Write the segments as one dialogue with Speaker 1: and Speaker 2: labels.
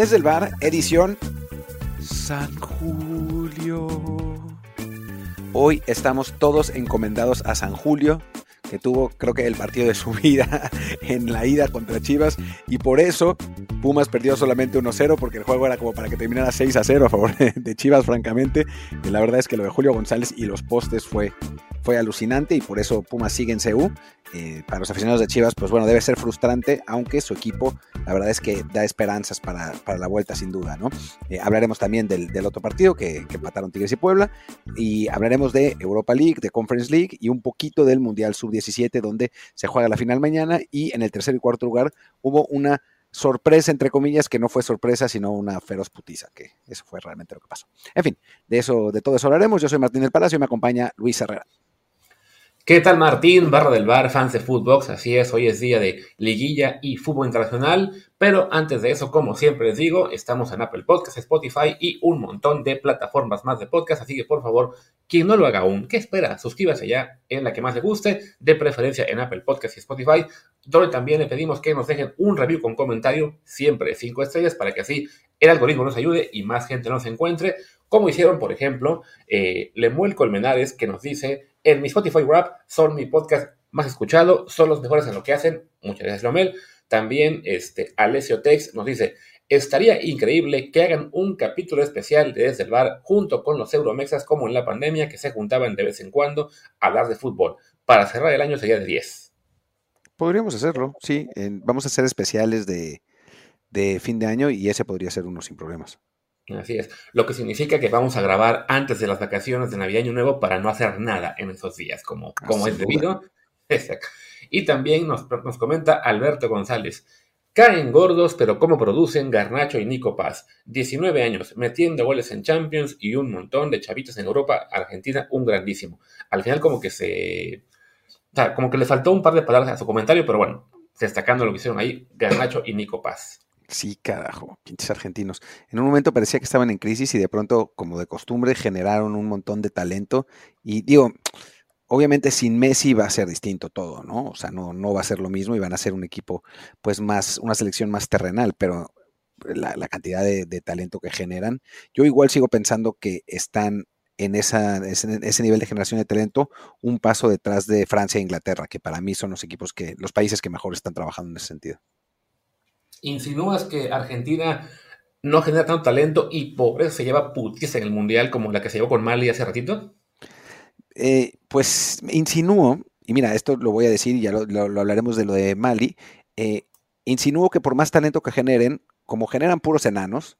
Speaker 1: Desde el bar, edición San Julio. Hoy estamos todos encomendados a San Julio, que tuvo creo que el partido de su vida en la ida contra Chivas y por eso Pumas perdió solamente 1-0 porque el juego era como para que terminara 6-0 a favor de Chivas francamente. Y la verdad es que lo de Julio González y los postes fue fue alucinante y por eso Pumas sigue en CU. Eh, para los aficionados de Chivas, pues bueno, debe ser frustrante, aunque su equipo, la verdad es que da esperanzas para, la vuelta, sin duda, ¿no? Eh, hablaremos también del, otro partido que, que, empataron Tigres y Puebla, y hablaremos de Europa League, de Conference League y un poquito del Mundial Sub-17, donde se juega la final mañana, y en el tercer y cuarto lugar hubo una sorpresa, entre comillas, que no fue sorpresa, sino una feroz putiza, que eso fue realmente lo que pasó. En fin, de eso, de todo eso hablaremos. Yo soy Martín del Palacio y me acompaña Luis Herrera.
Speaker 2: ¿Qué tal Martín, barra del bar, fans de Footbox? Así es, hoy es día de liguilla y fútbol internacional, pero antes de eso, como siempre les digo, estamos en Apple Podcasts, Spotify y un montón de plataformas más de podcast, así que por favor, quien no lo haga aún, ¿qué espera? Suscríbase ya en la que más le guste, de preferencia en Apple Podcasts y Spotify, donde también le pedimos que nos dejen un review con comentario, siempre cinco estrellas, para que así el algoritmo nos ayude y más gente nos encuentre, como hicieron, por ejemplo, eh, Lemuel Colmenares, que nos dice en mi Spotify Rap son mi podcast más escuchado, son los mejores en lo que hacen. Muchas gracias, Romel. También este, Alessio Tex nos dice, estaría increíble que hagan un capítulo especial de Desde el junto con los Euromexas como en la pandemia que se juntaban de vez en cuando a hablar de fútbol. Para cerrar el año sería de 10.
Speaker 1: Podríamos hacerlo, sí. vamos a hacer especiales de, de fin de año y ese podría ser uno sin problemas.
Speaker 2: Así es. Lo que significa que vamos a grabar antes de las vacaciones de Navidad y Año Nuevo para no hacer nada en esos días, como, como es debido. Exacto. Y también nos, nos comenta Alberto González. Caen gordos, pero ¿cómo producen Garnacho y Nico Paz? 19 años, metiendo goles en Champions y un montón de chavitos en Europa, Argentina, un grandísimo. Al final como que se... O sea, como que le faltó un par de palabras a su comentario, pero bueno, destacando lo que hicieron ahí, Garnacho y Nico Paz.
Speaker 1: Sí, carajo, pinches argentinos. En un momento parecía que estaban en crisis y de pronto, como de costumbre, generaron un montón de talento. Y digo, obviamente sin Messi va a ser distinto todo, ¿no? O sea, no, no va a ser lo mismo y van a ser un equipo, pues más, una selección más terrenal, pero la, cantidad de, talento que generan, yo igual sigo pensando que están en esa, ese, nivel de generación de talento un paso detrás de Francia e Inglaterra, que para mí son los equipos que, los países que mejor están trabajando en ese sentido.
Speaker 2: ¿Insinúas que Argentina no genera tanto talento y por eso se lleva putiza en el Mundial como la que se llevó con Mali hace ratito?
Speaker 1: Eh, pues insinúo, y mira, esto lo voy a decir y ya lo, hablaremos de lo de Mali, eh, insinúo que por más talento que generen, como generan puros enanos,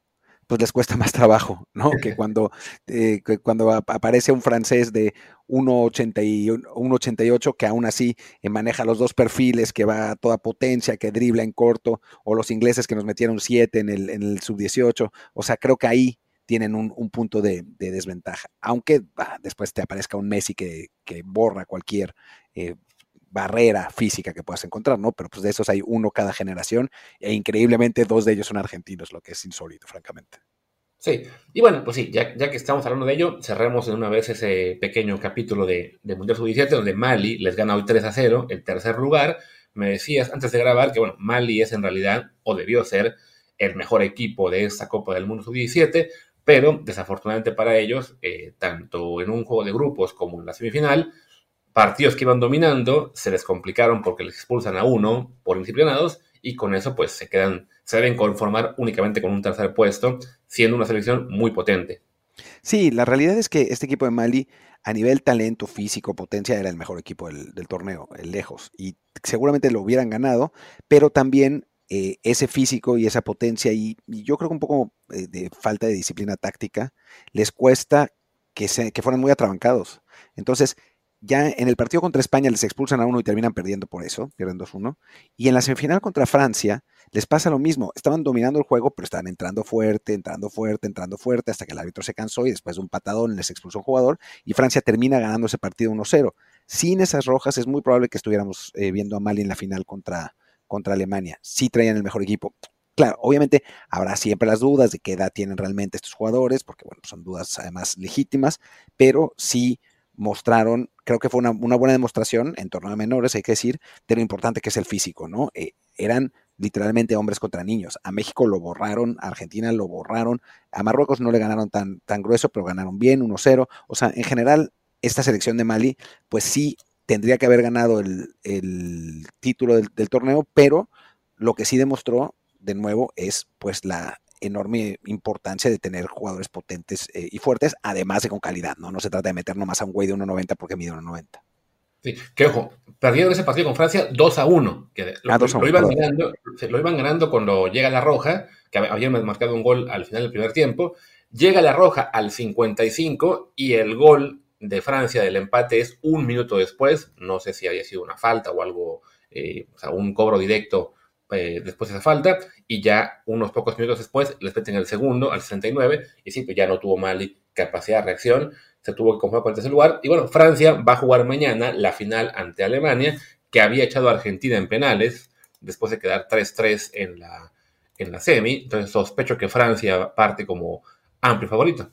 Speaker 1: pues les cuesta más trabajo, ¿no? Que cuando, eh, cuando aparece un francés de 1,88 que aún así eh, maneja los dos perfiles, que va a toda potencia, que dribla en corto, o los ingleses que nos metieron 7 en el, en el sub-18. O sea, creo que ahí tienen un, punto de, desventaja. Aunque después te aparezca un Messi que, borra cualquier eh, barrera física que puedas encontrar, ¿no? Pero pues de esos hay uno cada generación e increíblemente dos de ellos son argentinos, lo que es insólito, francamente.
Speaker 2: Sí, y bueno, pues sí, ya, ya que estamos hablando de ello, cerremos de una vez ese pequeño capítulo de, de Mundial Sub-17 donde Mali les gana hoy 3 a 0, el tercer lugar. Me decías antes de grabar que, bueno, Mali es en realidad, o debió ser, el mejor equipo de esta Copa del Mundo Sub-17, pero desafortunadamente para ellos, eh, tanto en un juego de grupos como en la semifinal, partidos que iban dominando se les complicaron porque les expulsan a uno por indisciplinados y con eso pues se quedan, se deben conformar únicamente con un tercer puesto, siendo una selección muy potente.
Speaker 1: Sí, la realidad es que este equipo de Mali, a nivel talento, físico, potencia, era el mejor equipo del, torneo, lejos, y seguramente lo hubieran ganado, pero también eh, ese físico y esa potencia, y, yo creo que un poco eh, de falta de disciplina táctica, les cuesta que, se, que fueran muy atrabancados. Entonces, ya en el partido contra España les expulsan a uno y terminan perdiendo por eso, pierden 2-1. Y en la semifinal contra Francia les pasa lo mismo. Estaban dominando el juego, pero estaban entrando fuerte, entrando fuerte, entrando fuerte, hasta que el árbitro se cansó y después de un patadón les expulsó un jugador y Francia termina ganando ese partido 1-0. Sin esas rojas es muy probable que estuviéramos eh, viendo a Mali en la final contra, contra Alemania. Sí traían el mejor equipo. Claro, obviamente habrá siempre las dudas de qué edad tienen realmente estos jugadores, porque bueno, son dudas además legítimas, pero sí mostraron, creo que fue una, buena demostración en torno a menores, hay que decir, de lo importante que es el físico, ¿no? Eh, eran literalmente hombres contra niños. A México lo borraron, a Argentina lo borraron, a Marruecos no le ganaron tan, tan grueso, pero ganaron bien, 1-0. O sea, en general, esta selección de Mali, pues sí tendría que haber ganado el, título del, del, torneo, pero lo que sí demostró, de nuevo, es pues la enorme importancia de tener jugadores potentes eh, y fuertes, además de con calidad, ¿no? No se trata de meter nomás a un güey de 1.90 porque mide 1.90.
Speaker 2: Sí, que ojo, perdieron ese partido con Francia 2 a 1. Que lo, ah, lo, iban ganando, lo iban ganando cuando llega la roja, que habían marcado un gol al final del primer tiempo. Llega la roja al 55 y el gol de Francia del empate es un minuto después. No sé si había sido una falta o algo, eh, o sea, un cobro directo eh, después de esa falta, y ya unos pocos minutos después les meten el segundo al 69, y sí, pues ya no tuvo Mali capacidad de reacción, se tuvo que conformar con el tercer lugar, y bueno, Francia va a jugar mañana la final ante Alemania, que había echado a Argentina en penales, después de quedar 3-3 en la, en la semi, entonces sospecho que Francia parte como amplio favorito.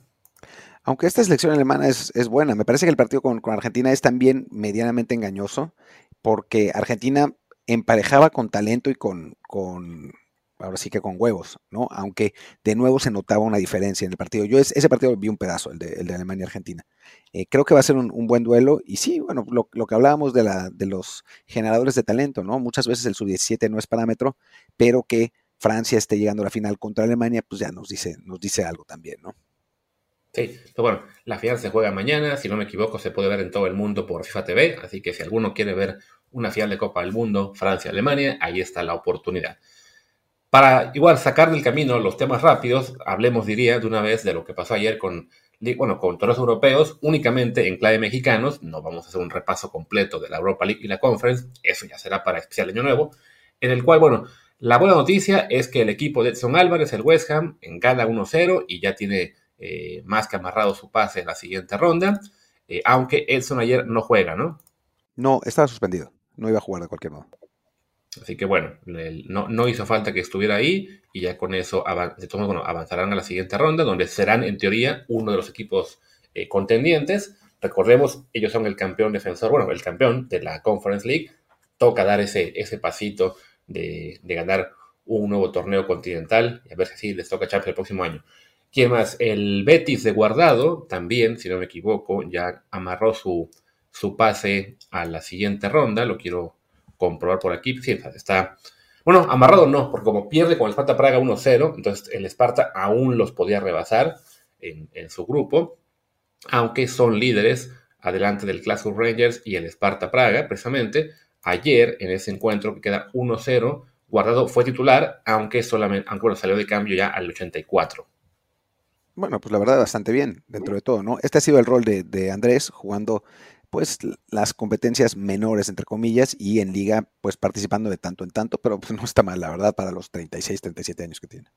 Speaker 1: Aunque esta selección alemana es, es buena, me parece que el partido con, con Argentina es también medianamente engañoso, porque Argentina emparejaba con talento y con, ahora sí que con huevos, ¿no? Aunque de nuevo se notaba una diferencia en el partido. Yo ese partido vi un pedazo, el de, el de Alemania-Argentina. Eh, creo que va a ser un, buen duelo y sí, bueno, lo, que hablábamos de, los generadores de talento, ¿no? Muchas veces el sub-17 no es parámetro, pero que Francia esté llegando a la final contra Alemania, pues ya nos dice algo también, ¿no?
Speaker 2: Sí, pero bueno, la final se juega mañana, si no me equivoco, se puede ver en todo el mundo por FIFA TV, así que si alguno quiere ver una final de Copa del Mundo, Francia-Alemania, ahí está la oportunidad. Para igual sacar del camino los temas rápidos, hablemos, diría, de una vez de lo que pasó ayer con, bueno, con todos los europeos, únicamente en clave mexicanos. No vamos a hacer un repaso completo de la Europa League y la Conference, eso ya será para especial año nuevo, en el cual, bueno, la buena noticia es que el equipo de Edson Álvarez, el West Ham, gana 1-0 y ya tiene eh, más que amarrado su pase en la siguiente ronda, eh, aunque Edson ayer no juega, ¿no?
Speaker 1: No, estaba suspendido no iba a jugar de cualquier modo.
Speaker 2: Así que bueno, no, hizo falta que estuviera ahí y ya con eso bueno, avanzarán a la siguiente ronda, donde serán en teoría uno de los equipos eh, contendientes. Recordemos, ellos son el campeón defensor, bueno, el campeón de la Conference League. Toca dar ese, ese pasito de, ganar un nuevo torneo continental y a ver si les toca Champions el próximo año. ¿Quién más? El Betis de Guardado, también, si no me equivoco, ya amarró su, su pase a la siguiente ronda. Lo quiero comprobar por aquí. Sí, está. Bueno, amarrado no, porque como pierde con el Sparta Praga 1-0, entonces el Sparta aún los podía rebasar en, su grupo, aunque son líderes adelante del Classic Rangers y el Sparta Praga, precisamente. Ayer, en ese encuentro que queda 1-0, Guardado fue titular, aunque solamente, aunque salió de cambio ya al 84.
Speaker 1: Bueno, pues la verdad bastante bien dentro de todo, ¿no? Este ha sido el rol de, de Andrés jugando pues las competencias menores, entre comillas, y en liga, pues participando de tanto en tanto, pero pues no está mal, la verdad, para los 36, 37 años que tiene.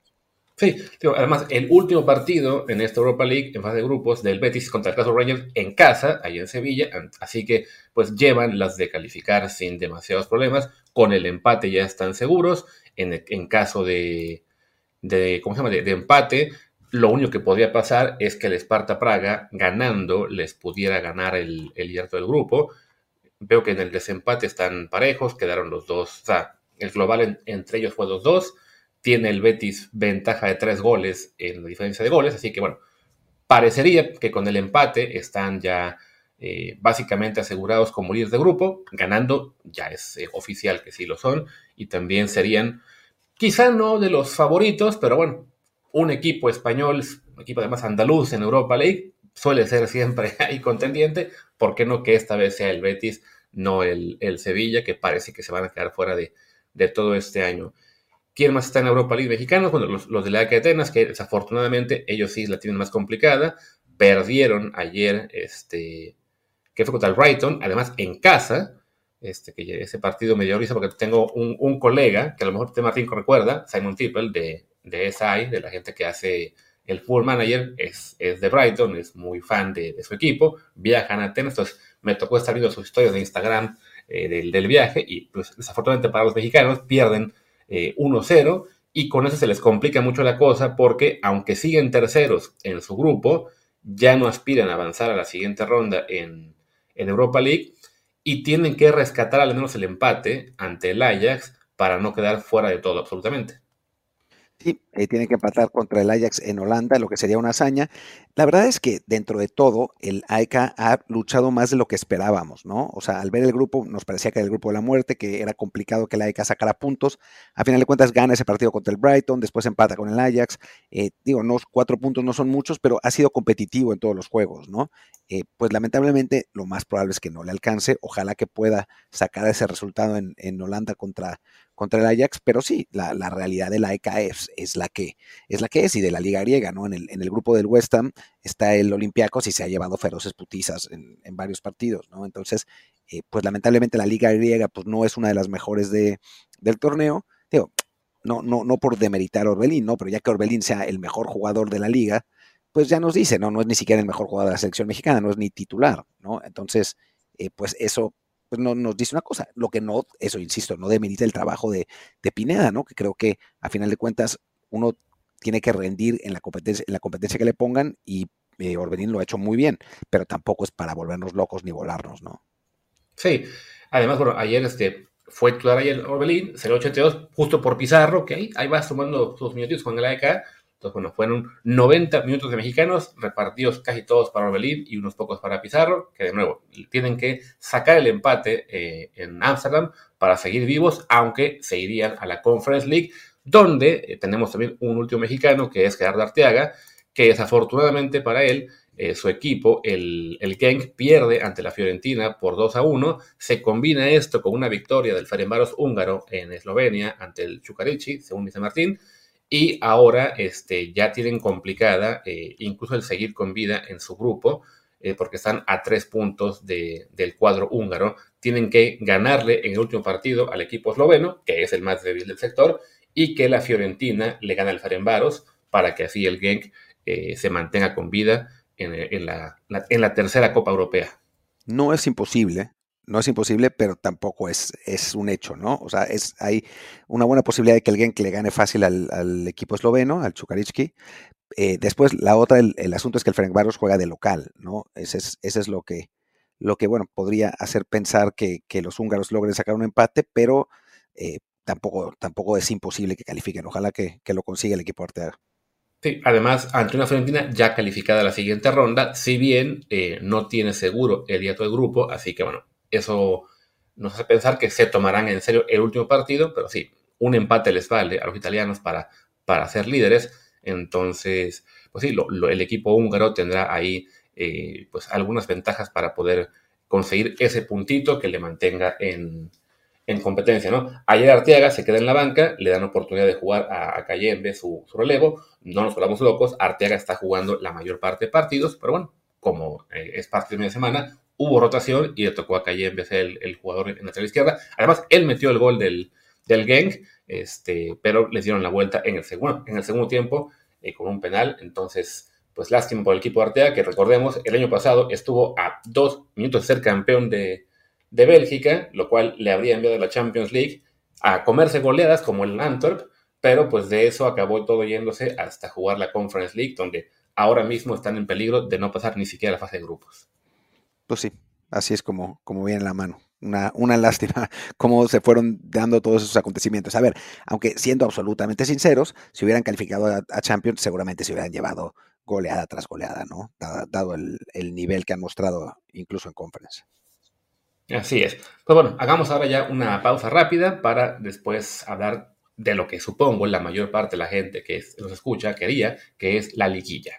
Speaker 2: Sí, además, el último partido en esta Europa League, en fase de grupos, del Betis contra el Caso Rangers en casa, ahí en Sevilla, así que pues llevan las de calificar sin demasiados problemas, con el empate ya están seguros, en, en caso de, de, ¿cómo se llama?, de empate, lo único que podría pasar es que el Sparta Praga, ganando, les pudiera ganar el, el del grupo. Veo que en el desempate están parejos, quedaron los dos. O sea, el global entre ellos fue 2-2. Tiene el Betis ventaja de tres goles en la diferencia de goles. Así que, bueno, parecería que con el empate están ya eh, básicamente asegurados como líderes de grupo. Ganando, ya es eh, oficial que sí lo son. Y también serían, quizá no de los favoritos, pero bueno, un equipo español, un equipo además andaluz en Europa League, suele ser siempre ahí contendiente. ¿Por qué no que esta vez sea el Betis, no el, Sevilla, que parece que se van a quedar fuera de, todo este año? ¿Quién más está en Europa League mexicanos? Bueno, los, de la de Atenas, que desafortunadamente ellos sí la tienen más complicada. Perdieron ayer, este, que fue contra el Brighton, además en casa. Este, que ese partido me dio risa porque tengo un, colega, que a lo mejor usted Martín recuerda, Simon Tippel, de, de SI, de la gente que hace el Full Manager, es, es de Brighton, es muy fan de, su equipo, viajan a Atenas, entonces me tocó estar viendo sus historias de Instagram eh, del, viaje y pues desafortunadamente para los mexicanos pierden 1-0 eh, y con eso se les complica mucho la cosa porque aunque siguen terceros en su grupo, ya no aspiran a avanzar a la siguiente ronda en, en Europa League y tienen que rescatar al menos el empate ante el Ajax para no quedar fuera de todo absolutamente.
Speaker 1: Sí, eh, tiene que empatar contra el Ajax en Holanda, lo que sería una hazaña. La verdad es que dentro de todo, el AEK ha luchado más de lo que esperábamos, ¿no? O sea, al ver el grupo, nos parecía que era el grupo de la muerte, que era complicado que el AEK sacara puntos. A final de cuentas, gana ese partido contra el Brighton, después empata con el Ajax. Eh, digo, no, cuatro puntos no son muchos, pero ha sido competitivo en todos los juegos, ¿no? Eh, pues lamentablemente, lo más probable es que no le alcance. Ojalá que pueda sacar ese resultado en, en Holanda contra, contra el Ajax, pero sí, la, realidad de la EKF es la que es la que es y de la liga griega, ¿no? En el, en el grupo del West Ham está el Olympiacos y se ha llevado feroces putizas en, varios partidos, ¿no? Entonces, eh, pues lamentablemente la liga griega pues no es una de las mejores de, del torneo, digo, no, no, no por demeritar a Orbelín, ¿no? Pero ya que Orbelín sea el mejor jugador de la liga, pues ya nos dice, ¿no? No es ni siquiera el mejor jugador de la selección mexicana, no es ni titular, ¿no? Entonces, eh, pues eso pues no, nos dice una cosa, lo que no, eso insisto, no demerita el trabajo de, Pineda, ¿no? Que creo que a final de cuentas uno tiene que rendir en la competencia, en la competencia que le pongan y eh, Orbelín lo ha hecho muy bien, pero tampoco es para volvernos locos ni volarnos, ¿no?
Speaker 2: Sí, además, bueno, ayer este, fue titular ayer Orbelín, 0.82, justo por Pizarro, que ahí, ahí va sumando sus minutitos con el AEK, entonces, bueno, fueron 90 minutos de mexicanos, repartidos casi todos para Orbelín y unos pocos para Pizarro, que de nuevo tienen que sacar el empate eh, en Ámsterdam para seguir vivos, aunque se irían a la Conference League, donde eh, tenemos también un último mexicano que es Gerardo Arteaga, que desafortunadamente para él, eh, su equipo, el, el Genk, pierde ante la Fiorentina por 2 a 1. Se combina esto con una victoria del Ferencváros húngaro en Eslovenia ante el Chukarichi, según dice Martín y ahora este, ya tienen complicada eh, incluso el seguir con vida en su grupo, eh, porque están a tres puntos del cuadro húngaro. Tienen que ganarle en el último partido al equipo esloveno, que es el más débil del sector, y que la Fiorentina le gane al Ferenbaros para que así el Genk eh, se mantenga con vida en, la, en la tercera Copa Europea.
Speaker 1: No es imposible, no es imposible, pero tampoco es, un hecho, ¿no? O sea, es, hay una buena posibilidad de que el Genk le gane fácil al, equipo esloveno, al Chukaricki. Eh, después, la otra, el, asunto es que el Ferencváros juega de local, ¿no? Ese es, es lo que, lo que, bueno, podría hacer pensar que, los húngaros logren sacar un empate, pero eh, tampoco, tampoco es imposible que califiquen. Ojalá que, lo consiga el equipo Arteaga.
Speaker 2: Sí, además, ante una Fiorentina ya calificada a la siguiente ronda, si bien eh, no tiene seguro el día del grupo, así que bueno, eso nos hace pensar que se tomarán en serio el último partido, pero sí, un empate les vale a los italianos para, para ser líderes. Entonces, pues sí, el equipo húngaro tendrá ahí eh, pues algunas ventajas para poder conseguir ese puntito que le mantenga en, competencia, ¿no? Ayer Arteaga se queda en la banca, le dan oportunidad de jugar a, a Cayembe su, su, relevo, no nos volvamos locos, Arteaga está jugando la mayor parte de partidos, pero bueno, como eh, es parte de media semana, hubo rotación y le tocó a Calle en vez el, jugador en la izquierda. Además, él metió el gol del, del este, pero les dieron la vuelta en el segundo, en el segundo tiempo eh, con un penal. Entonces, pues lástima por el equipo de Artea, que recordemos, el año pasado estuvo a dos minutos de ser campeón de, de Bélgica, lo cual le habría enviado a la Champions League a comerse goleadas como el Antwerp, pero pues de eso acabó todo yéndose hasta jugar la Conference League, donde ahora mismo están en peligro de no pasar ni siquiera la fase de grupos
Speaker 1: pues sí, así es como, como viene la mano. Una, una lástima cómo se fueron dando todos esos acontecimientos. A ver, aunque siendo absolutamente sinceros, si hubieran calificado a, Champions, seguramente se hubieran llevado goleada tras goleada, ¿no? Dado, el, nivel que han mostrado incluso en conference.
Speaker 2: Así es. Pues bueno, hagamos ahora ya una pausa rápida para después hablar de lo que supongo la mayor parte de la gente que nos escucha quería, que es la liguilla.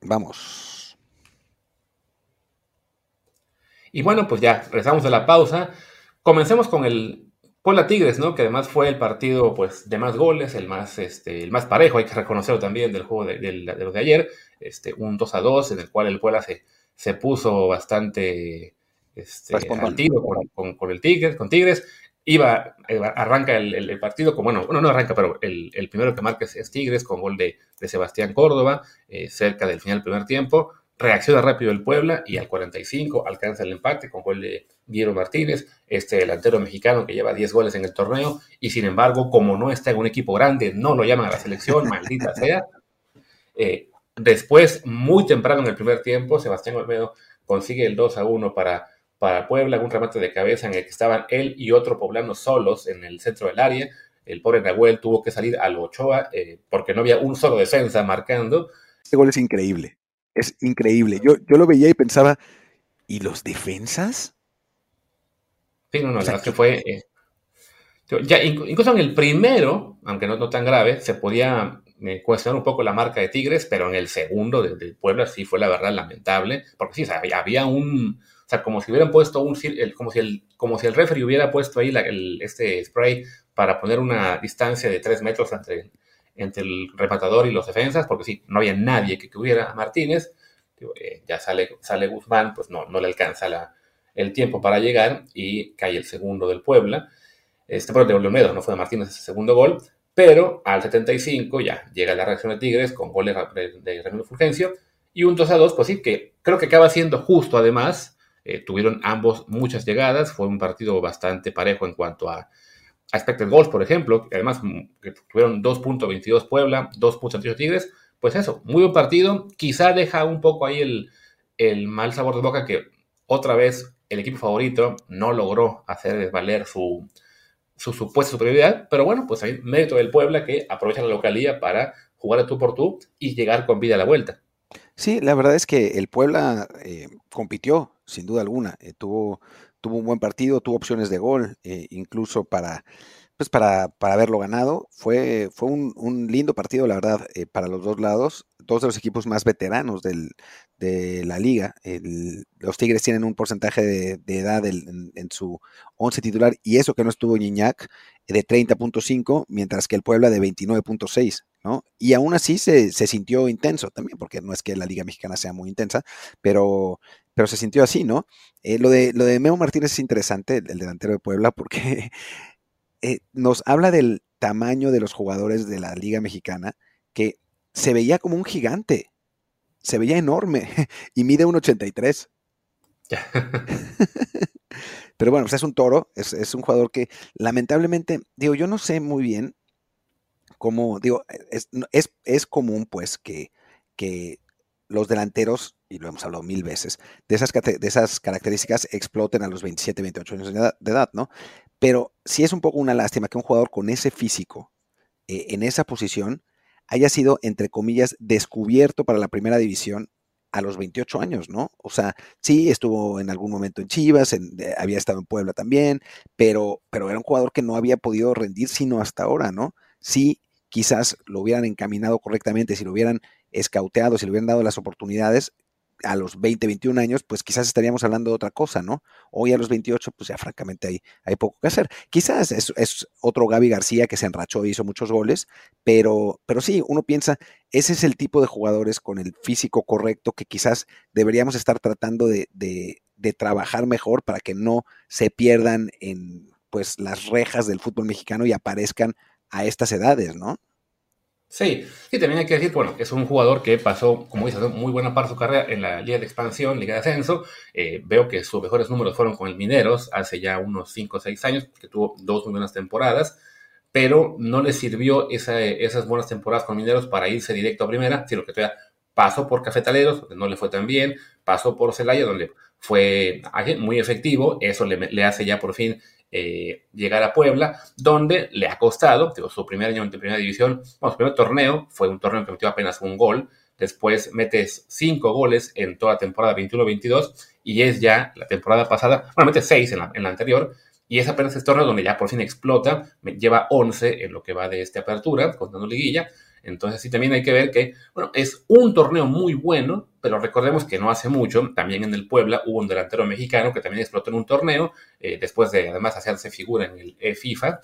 Speaker 1: Vamos.
Speaker 2: Y bueno, pues ya, regresamos de la pausa. Comencemos con el Puebla Tigres, ¿no? Que además fue el partido pues, de más goles, el más, este, el más parejo, hay que reconocerlo también del juego de, los de ayer. Este, un 2 a 2 en el cual el Puebla se, se puso bastante este, con, con, el Tigres, con Tigres. Iba, arranca el, partido, como, bueno, no, no arranca, pero el, primero que marca es, Tigres con gol de, Sebastián Córdoba, eh, cerca del final del primer tiempo reacciona rápido el Puebla y al 45 alcanza el empate con gol de Diego Martínez, este delantero mexicano que lleva 10 goles en el torneo y sin embargo, como no está en un equipo grande, no lo llaman a la selección, maldita sea. Eh, después, muy temprano en el primer tiempo, Sebastián Olmedo consigue el 2 a 1 para, para Puebla, algún remate de cabeza en el que estaban él y otro poblano solos en el centro del área. El pobre Nahuel tuvo que salir a lo Ochoa eh, porque no había un solo defensa marcando.
Speaker 1: Este gol es increíble, es increíble. Yo, yo lo veía y pensaba, ¿y los defensas?
Speaker 2: Sí, no, no, la verdad que fue... Eh, ya, incluso en el primero, aunque no, no tan grave, se podía eh, cuestionar un poco la marca de Tigres, pero en el segundo del de Puebla sí fue la verdad lamentable, porque sí, había, un, o sea, como si hubieran puesto un, como si el, como si el referee hubiera puesto ahí el, este spray para poner una distancia de tres metros entre, entre el rematador y los defensas, porque sí, no había nadie que cubriera a Martínez, eh, ya sale, sale Guzmán, pues no, no le alcanza el tiempo para llegar y cae el segundo del Puebla. Este, pero de Olmedo, no fue de Martínez ese segundo gol, pero al 75 ya llega la reacción de Tigres con goles de Ramiro Fulgencio y un 2 a 2, pues sí, que creo que acaba siendo justo además. Eh, tuvieron ambos muchas llegadas, fue un partido bastante parejo en cuanto a expected goals, por ejemplo, además mm, que tuvieron 2.22 Puebla, 2.28 Tigres, pues eso, muy buen partido, quizá deja un poco ahí el, el mal sabor de boca que otra vez el equipo favorito no logró hacer valer su, su supuesta superioridad, pero bueno, pues hay mérito del Puebla que aprovecha la localía para jugar a tú por tú y llegar con vida a la vuelta.
Speaker 1: Sí, la verdad es que el Puebla eh, compitió, sin duda alguna, eh, tuvo, tuvo un buen partido, tuvo opciones de gol, eh, incluso para, pues para, para haberlo ganado. Fue, fue un, lindo partido, la verdad, para los dos lados, dos de los equipos más veteranos del, de la liga. los Tigres tienen un porcentaje de, edad en, su 11 titular y eso que no estuvo Ñiñac de 30.5, mientras que el Puebla de 29.6, ¿no? Y aún así se, sintió intenso también, porque no es que la liga mexicana sea muy intensa, pero, pero se sintió así, ¿no? Eh, lo, de, lo de Memo Martínez es interesante, el, delantero de Puebla, porque eh, nos habla del tamaño de los jugadores de la liga mexicana, que se veía como un gigante, se veía enorme y mide un 83. Pero bueno, pues es un toro, es, un jugador que lamentablemente, digo, yo no sé muy bien cómo, digo, es, es, común pues que, que los delanteros, y lo hemos hablado mil veces, de esas, características exploten a los 27, 28 años de edad, ¿no? Pero sí es un poco una lástima que un jugador con ese físico, eh, en esa posición, haya sido, entre comillas, descubierto para la primera división a los 28 años, ¿no? O sea, sí, estuvo en algún momento en Chivas, había estado en Puebla también, pero, pero era un jugador que no había podido rendir sino hasta ahora, ¿no? Sí, quizás lo hubieran encaminado correctamente, si lo hubieran escauteado, si le hubieran dado las oportunidades, a los 20, 21 años, pues quizás estaríamos hablando de otra cosa, ¿no? Hoy a los 28, pues ya francamente hay, hay poco que hacer. Quizás es, otro Gaby García que se enrachó y hizo muchos goles, pero, pero sí, uno piensa, ese es el tipo de jugadores con el físico correcto que quizás deberíamos estar tratando de, de, de trabajar mejor para que no se pierdan en pues las rejas del fútbol mexicano y aparezcan a estas edades, ¿no?
Speaker 2: Sí, y también hay que decir, bueno, es un jugador que pasó, como dices, muy buena parte de su carrera en la Liga de Expansión, Liga de Ascenso. Eh, veo que sus mejores números fueron con el Mineros hace ya unos 5 o 6 años, que tuvo dos muy buenas temporadas, pero no le sirvió esas buenas temporadas con Mineros para irse directo a primera, sino que todavía pasó por Cafetaleros, donde no le fue tan bien, pasó por Celaya, donde fue muy efectivo, eso le hace ya por fin eh, llegar a Puebla, donde le ha costado, su primer año en primera división, bueno, su primer torneo fue un torneo que metió apenas un gol, después metes cinco goles en toda la temporada 21-22 y es ya la temporada pasada, bueno, mete seis en la, en la anterior, y es apenas este torneo donde ya por fin explota, lleva 11 en lo que va de esta apertura, contando liguilla, entonces sí también hay que ver que, bueno, es un torneo muy bueno, pero recordemos que no hace mucho, también en el Puebla hubo un delantero mexicano que también explotó en un torneo, eh, después de además hacerse figura en el e FIFA,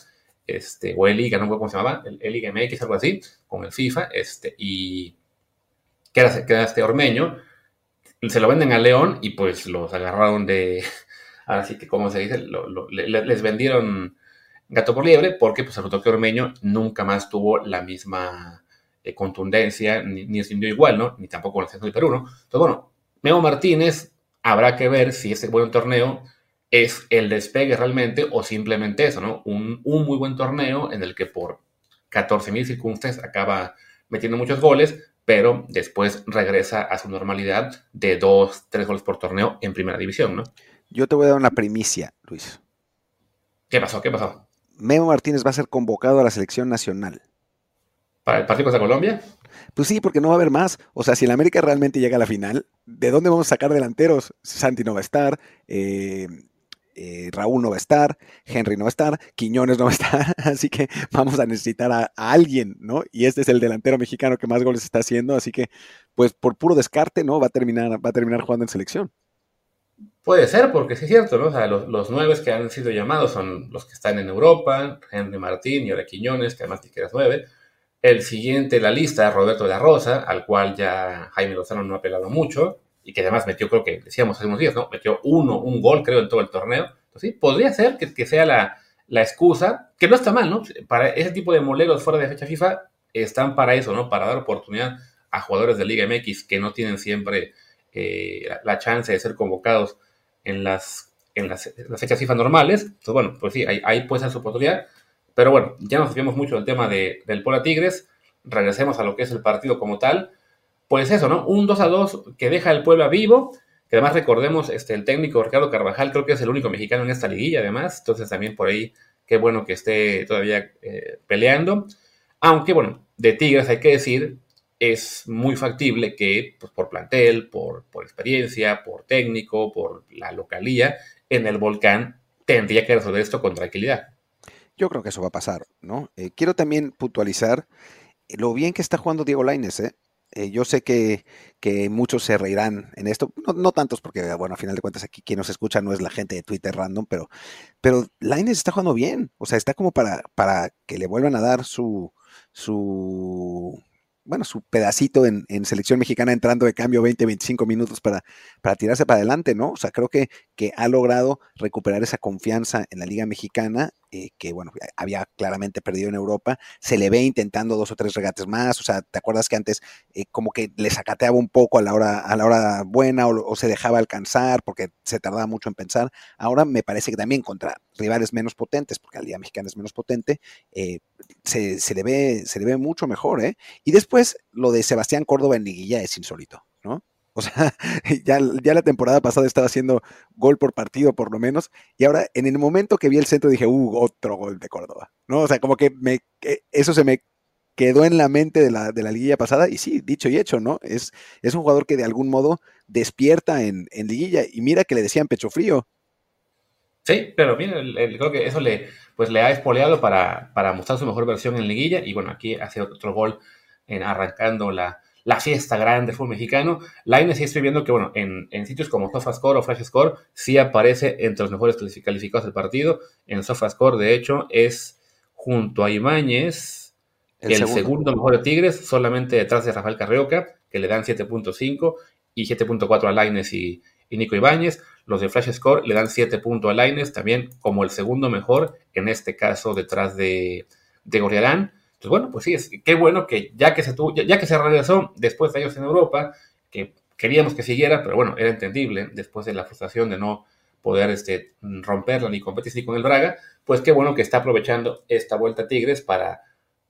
Speaker 2: este, o el Liga, no me acuerdo cómo se llamaba, el Liga MX, algo así, con el FIFA, este, y queda, queda este ormeño, se lo venden a León y pues los agarraron de, así que como se dice, les vendieron gato por liebre porque pues el que Ormeño nunca más tuvo la misma de contundencia, ni, ni sintió igual, ¿no? Ni tampoco con el centro del Perú, ¿no? Entonces, bueno, Memo Martínez habrá que ver si ese buen torneo es el despegue realmente o simplemente eso, ¿no? Un, un muy buen torneo en el que por 14.000 circunstancias acaba metiendo muchos goles, pero después regresa a su normalidad de dos, tres goles por torneo en primera división, ¿no?
Speaker 1: Yo te voy a dar una primicia, Luis.
Speaker 2: ¿Qué pasó? ¿Qué pasó?
Speaker 1: Memo Martínez va a ser convocado a la selección nacional.
Speaker 2: ¿Para el partido contra Colombia?
Speaker 1: Pues sí, porque no va a haber más. O sea, si el América realmente llega a la final, ¿de dónde vamos a sacar delanteros? Santi no va a estar, eh, eh, Raúl no va a estar, Henry no va a estar, Quiñones no va a estar, así que vamos a necesitar a, alguien, ¿no? Y este es el delantero mexicano que más goles está haciendo, así que, pues por puro descarte, ¿no? Va a terminar, va a terminar jugando en selección.
Speaker 2: Puede ser, porque sí es cierto, ¿no? O sea, los, los nueve que han sido llamados son los que están en Europa, Henry Martín y ahora Quiñones, que además te quedas nueve. El siguiente en la lista es Roberto de la Rosa, al cual ya Jaime Lozano no ha apelado mucho y que además metió, creo que decíamos hace unos días, ¿no? Metió uno, un gol, creo, en todo el torneo. Entonces, sí, podría ser que, sea la, la, excusa, que no está mal, ¿no? Para ese tipo de moleros fuera de fecha FIFA están para eso, ¿no? Para dar oportunidad a jugadores de Liga MX que no tienen siempre eh, la chance de ser convocados en las, en las, fechas FIFA normales. Entonces, bueno, pues sí, ahí puede ser su oportunidad. Pero bueno, ya nos desviamos mucho del tema de, del Pola Tigres. Regresemos a lo que es el partido como tal. Pues eso, ¿no? Un 2 a 2 que deja el Puebla vivo. Que además recordemos, este, el técnico Ricardo Carvajal creo que es el único mexicano en esta liguilla, además. Entonces también por ahí, qué bueno que esté todavía eh, peleando. Aunque bueno, de Tigres hay que decir, es muy factible que pues, por plantel, por, por experiencia, por técnico, por la localía, en el volcán tendría que resolver esto con tranquilidad.
Speaker 1: Yo creo que eso va a pasar, ¿no? Eh, quiero también puntualizar lo bien que está jugando Diego Laines, ¿eh? ¿eh? yo sé que, que, muchos se reirán en esto, no, tantos, porque, bueno, a final de cuentas aquí quien nos escucha no es la gente de Twitter random, pero, pero está jugando bien, o sea, está como para, para que le vuelvan a dar su, su, bueno, su pedacito en, selección mexicana entrando de cambio 20, 25 minutos para, para tirarse para adelante, ¿no? O sea, creo que, que ha logrado recuperar esa confianza en la Liga Mexicana, eh, que bueno, había claramente perdido en Europa, se le ve intentando dos o tres regates más, o sea, ¿te acuerdas que antes eh, como que le sacateaba un poco a la hora, a la hora buena o, se dejaba alcanzar porque se tardaba mucho en pensar? Ahora me parece que también contra rivales menos potentes, porque la Liga Mexicana es menos potente, eh, se, se, le ve, se le ve mucho mejor, ¿eh? Y después lo de Sebastián Córdoba en liguilla es insólito, ¿no? O sea, ya, la temporada pasada estaba haciendo gol por partido por lo menos, y ahora en el momento que vi el centro dije, uh, otro gol de Córdoba, ¿no? O sea, como que me, eso se me quedó en la mente de la, de la liguilla pasada, y sí, dicho y hecho, ¿no? Es, es un jugador que de algún modo despierta en, en liguilla, y mira que le decían pecho frío.
Speaker 2: Sí, pero mira, creo que eso le, pues le ha espoleado para, para mostrar su mejor versión en liguilla, y bueno, aquí hace otro gol en arrancando la, la fiesta grande del fútbol mexicano. Lainez sí estoy viendo que, bueno, en, sitios como SofaScore o FlashScore sí aparece entre los mejores calificados del partido. En SofaScore, de hecho, es junto a Ibáñez el, segundo. mejor de Tigres, solamente detrás de Rafael Carrioca, que le dan 7.5 y 7.4 a Lainez y, Nico Ibáñez. Los de FlashScore le dan 7 puntos a Lainez, también como el segundo mejor, en este caso detrás de, de Goriarán. Pues bueno, pues sí, es, qué bueno que ya que se tuvo, ya, que se regresó después de años en Europa, que queríamos que siguiera, pero bueno, era entendible después de la frustración de no poder este, romperla ni competir ni con el Braga, pues qué bueno que está aprovechando esta vuelta a Tigres para,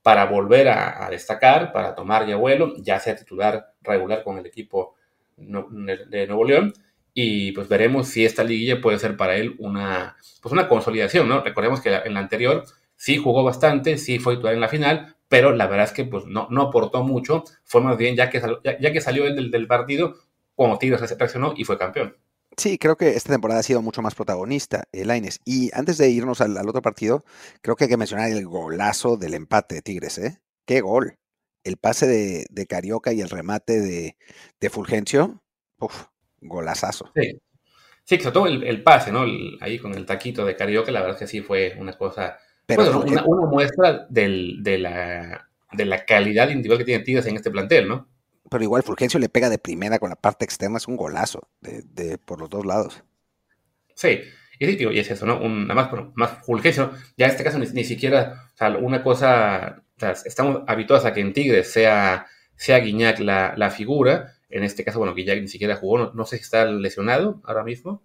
Speaker 2: para volver a, destacar, para tomar ya vuelo, ya sea titular regular con el equipo de Nuevo León, y pues veremos si esta liguilla puede ser para él una, pues una consolidación, ¿no? Recordemos que en la anterior sí jugó bastante, sí fue titular en la final, pero la verdad es que pues, no, no aportó mucho. Fue más bien ya que, ya, que salió del, del partido, como Tigres reaccionó y fue campeón.
Speaker 1: Sí, creo que esta temporada ha sido mucho más protagonista, el Aines. Y antes de irnos al, otro partido, creo que hay que mencionar el golazo del empate de Tigres, ¿eh? ¡Qué gol! El pase de, Carioca y el remate de, de Fulgencio, ¡uf! Golazazo.
Speaker 2: Sí, sí sobre todo el, pase, ¿no? ahí con el taquito de Carioca, la verdad es que sí fue una cosa una, muestra de, la, de la calidad individual que tiene Tigres en este plantel, ¿no?
Speaker 1: Pero igual Fulgencio le pega de primera con la parte externa, es un golazo de, por los dos lados.
Speaker 2: Sí, y, sí, y es eso, ¿no? nada más, más Fulgencio, ya en este caso ni, siquiera, o sea, una cosa, o sea, estamos habituados a que en Tigres sea, sea Guiñac la, figura, en este caso, bueno, Guiñac ni siquiera jugó, no, no, sé si está lesionado ahora mismo,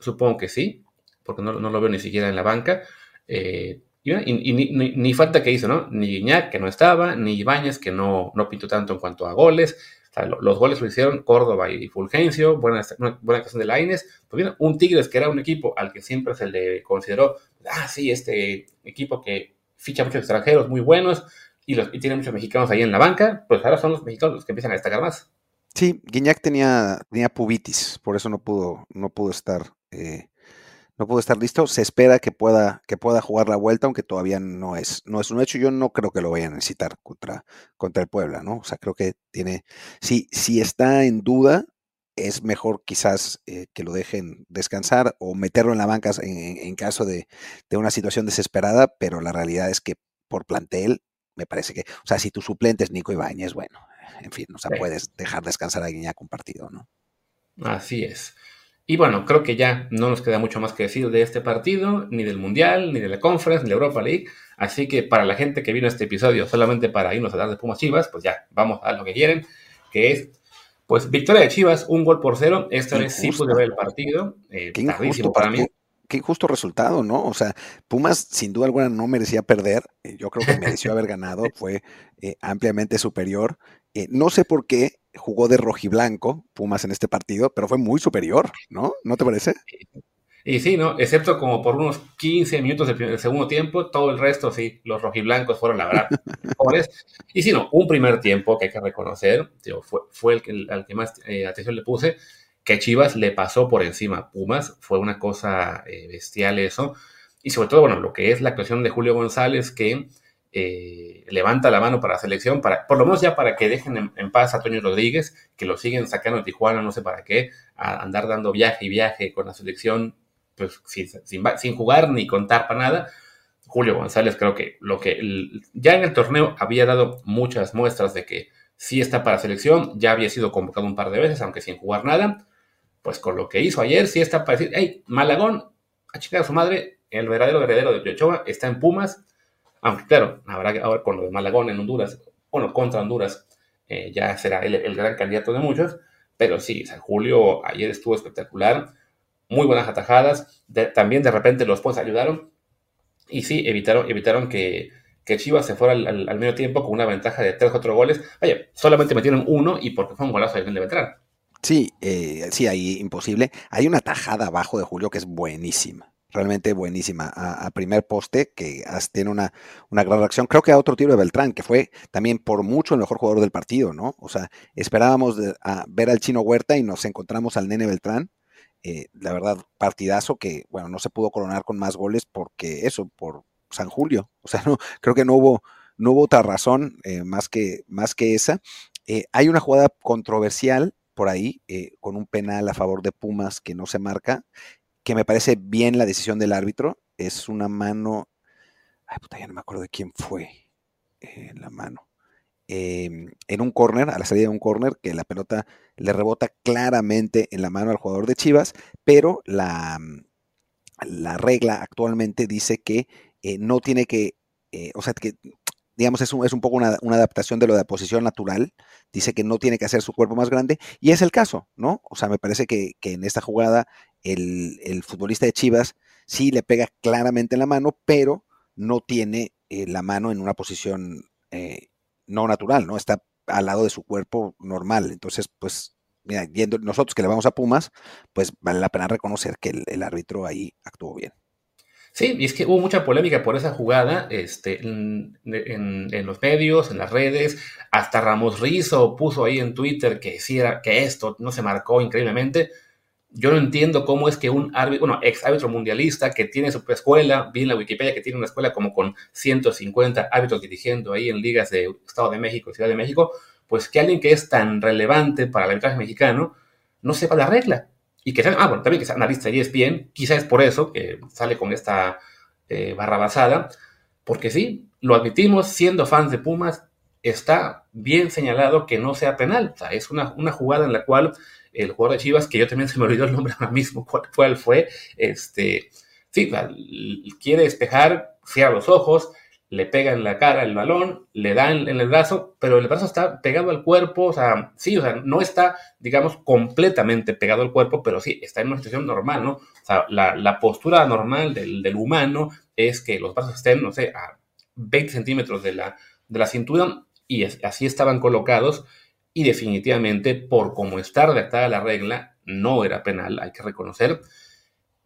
Speaker 2: supongo que sí, porque no, no lo veo ni siquiera en la banca, eh, y, ni, falta que hizo, ¿no? Ni Guiñac, que no estaba, ni Ibáñez, que no, no pintó tanto en cuanto a goles. los goles lo hicieron Córdoba y Fulgencio, buena, buena actuación de Laines. Pues bien, un Tigres que era un equipo al que siempre se le consideró, ah, sí, este equipo que ficha muchos extranjeros muy buenos y, los, y tiene muchos mexicanos ahí en la banca, pues ahora son los mexicanos los que empiezan a destacar más.
Speaker 1: Sí, Guiñac tenía, tenía pubitis, por eso no pudo, no pudo estar eh, no pudo estar listo. Se espera que pueda, que pueda jugar la vuelta, aunque todavía no es, no es un hecho. Yo no creo que lo vayan a necesitar contra, contra el Puebla, ¿no? O sea, creo que tiene. Si, si está en duda, es mejor quizás eh, que lo dejen descansar o meterlo en la banca en, caso de, una situación desesperada, pero la realidad es que por plantel, me parece que, o sea, si tu suplente es Nico Ibáñez, bueno, en fin, o sea, puedes dejar descansar a Guiñac un partido, ¿no?
Speaker 2: Así es. Y bueno, creo que ya no nos queda mucho más que decir de este partido, ni del Mundial, ni de la Conference, ni de la Europa League. Así que para la gente que vino a este episodio solamente para irnos a dar de Pumas Chivas, pues ya, vamos a lo que quieren, que es, pues, victoria de Chivas, un gol por cero. Esta vez sí pude ver el partido.
Speaker 1: Eh, qué injusto para mí. Qué, injusto resultado, ¿no? O sea, Pumas sin duda alguna no merecía perder. Eh, yo creo que mereció haber ganado. Fue eh, ampliamente superior. no sé por qué jugó de rojiblanco Pumas en este partido, pero fue muy superior, ¿no? ¿No te parece?
Speaker 2: Y sí, ¿no? Excepto como por unos 15 minutos del, segundo tiempo, todo el resto, sí, los rojiblancos fueron la verdad mejores. Y sí, no, un primer tiempo que hay que reconocer, fue, fue el que, al que más eh, atención le puse, que Chivas le pasó por encima Pumas, fue una cosa eh, bestial eso. Y sobre todo, bueno, lo que es la actuación de Julio González, que eh, levanta la mano para la selección, para, por lo menos ya para que dejen en, paz a Toño Rodríguez, que lo siguen sacando de Tijuana, no sé para qué, a andar dando viaje y viaje con la selección, pues sin, jugar ni contar para nada. Julio González creo que lo que ya en el torneo había dado muchas muestras de que sí está para selección, ya había sido convocado un par de veces, aunque sin jugar nada, pues con lo que hizo ayer sí está para decir, hey, Malagón, a chica de su madre, el verdadero heredero de Piochoa, está en Pumas, aunque claro, habrá ahora con lo de Malagón en Honduras, bueno, contra Honduras, eh, ya será el, gran candidato de muchos, pero sí, San Julio ayer estuvo espectacular, muy buenas atajadas, también de repente los pues ayudaron y sí, evitaron, evitaron que, que Chivas se fuera al, medio tiempo con una ventaja de 3 o 4 goles. Vaya, solamente metieron uno y porque fue un golazo de Beltrán.
Speaker 1: Sí, eh, sí, ahí imposible. Hay una tajada abajo de Julio que es buenísima realmente buenísima. A, primer poste, que tiene una, una, gran reacción. Creo que a otro tiro de Beltrán, que fue también por mucho el mejor jugador del partido, ¿no? O sea, esperábamos a ver al chino Huerta y nos encontramos al nene Beltrán. Eh, la verdad, partidazo que, bueno, no se pudo coronar con más goles porque eso, por San Julio. O sea, no, creo que no hubo, no hubo otra razón eh, más, que, más que esa. Eh, hay una jugada controversial por ahí, con un penal a favor de Pumas que no se marca, que me parece bien la decisión del árbitro. Es una mano. Ay, puta, ya no me acuerdo de quién fue eh, la mano. Em, en un corner, a la salida de un corner, que la pelota le rebota claramente en la mano al jugador de Chivas, pero la, la regla actualmente dice que eh, no tiene que, eh, o sea, que digamos, es un, es un poco una, adaptación de lo de la posición natural. Dice que no tiene que hacer su cuerpo más grande, y es el caso, ¿no? O sea, me parece que, en esta jugada el, futbolista de Chivas sí le pega claramente en la mano, pero no tiene eh, la mano en una posición eh, no natural, ¿no? Está al lado de su cuerpo normal. Entonces, pues, mira, viendo nosotros que le vamos a Pumas, pues vale la pena reconocer que el árbitro ahí actuó bien.
Speaker 2: Sí, y es que hubo mucha polémica por esa jugada este, en, los medios, en las redes. Hasta Ramos Rizo puso ahí en Twitter que, sí que esto no se marcó increíblemente. Yo no entiendo cómo es que un árbitro, bueno, ex árbitro mundialista que tiene su escuela, vi en la Wikipedia que tiene una escuela como con 150 árbitros dirigiendo ahí en ligas de Estado de México Ciudad de México, pues que alguien que es tan relevante para el arbitraje mexicano no sepa la regla y que sea, ah, bueno, también que sea analista y es bien, quizás es por eso que sale con esta eh, barra basada, porque sí, lo admitimos, siendo fans de Pumas, está bien señalado que no sea penal. O sea, es una, una jugada en la cual el jugador de Chivas, que yo también se me olvidó el nombre ahora mismo, cuál, fue, este, sí, quiere despejar, cierra los ojos, le pega en la cara el balón, le da en, el brazo, pero el brazo está pegado al cuerpo, o sea, sí, o sea, no está, digamos, completamente pegado al cuerpo, pero sí, está en una situación normal, ¿no? O sea, la, postura normal del, humano es que los brazos estén, no sé, a 20 centímetros de la, de la cintura y así estaban colocados. y definitivamente por cómo está redactada la regla, no era penal, hay que reconocer,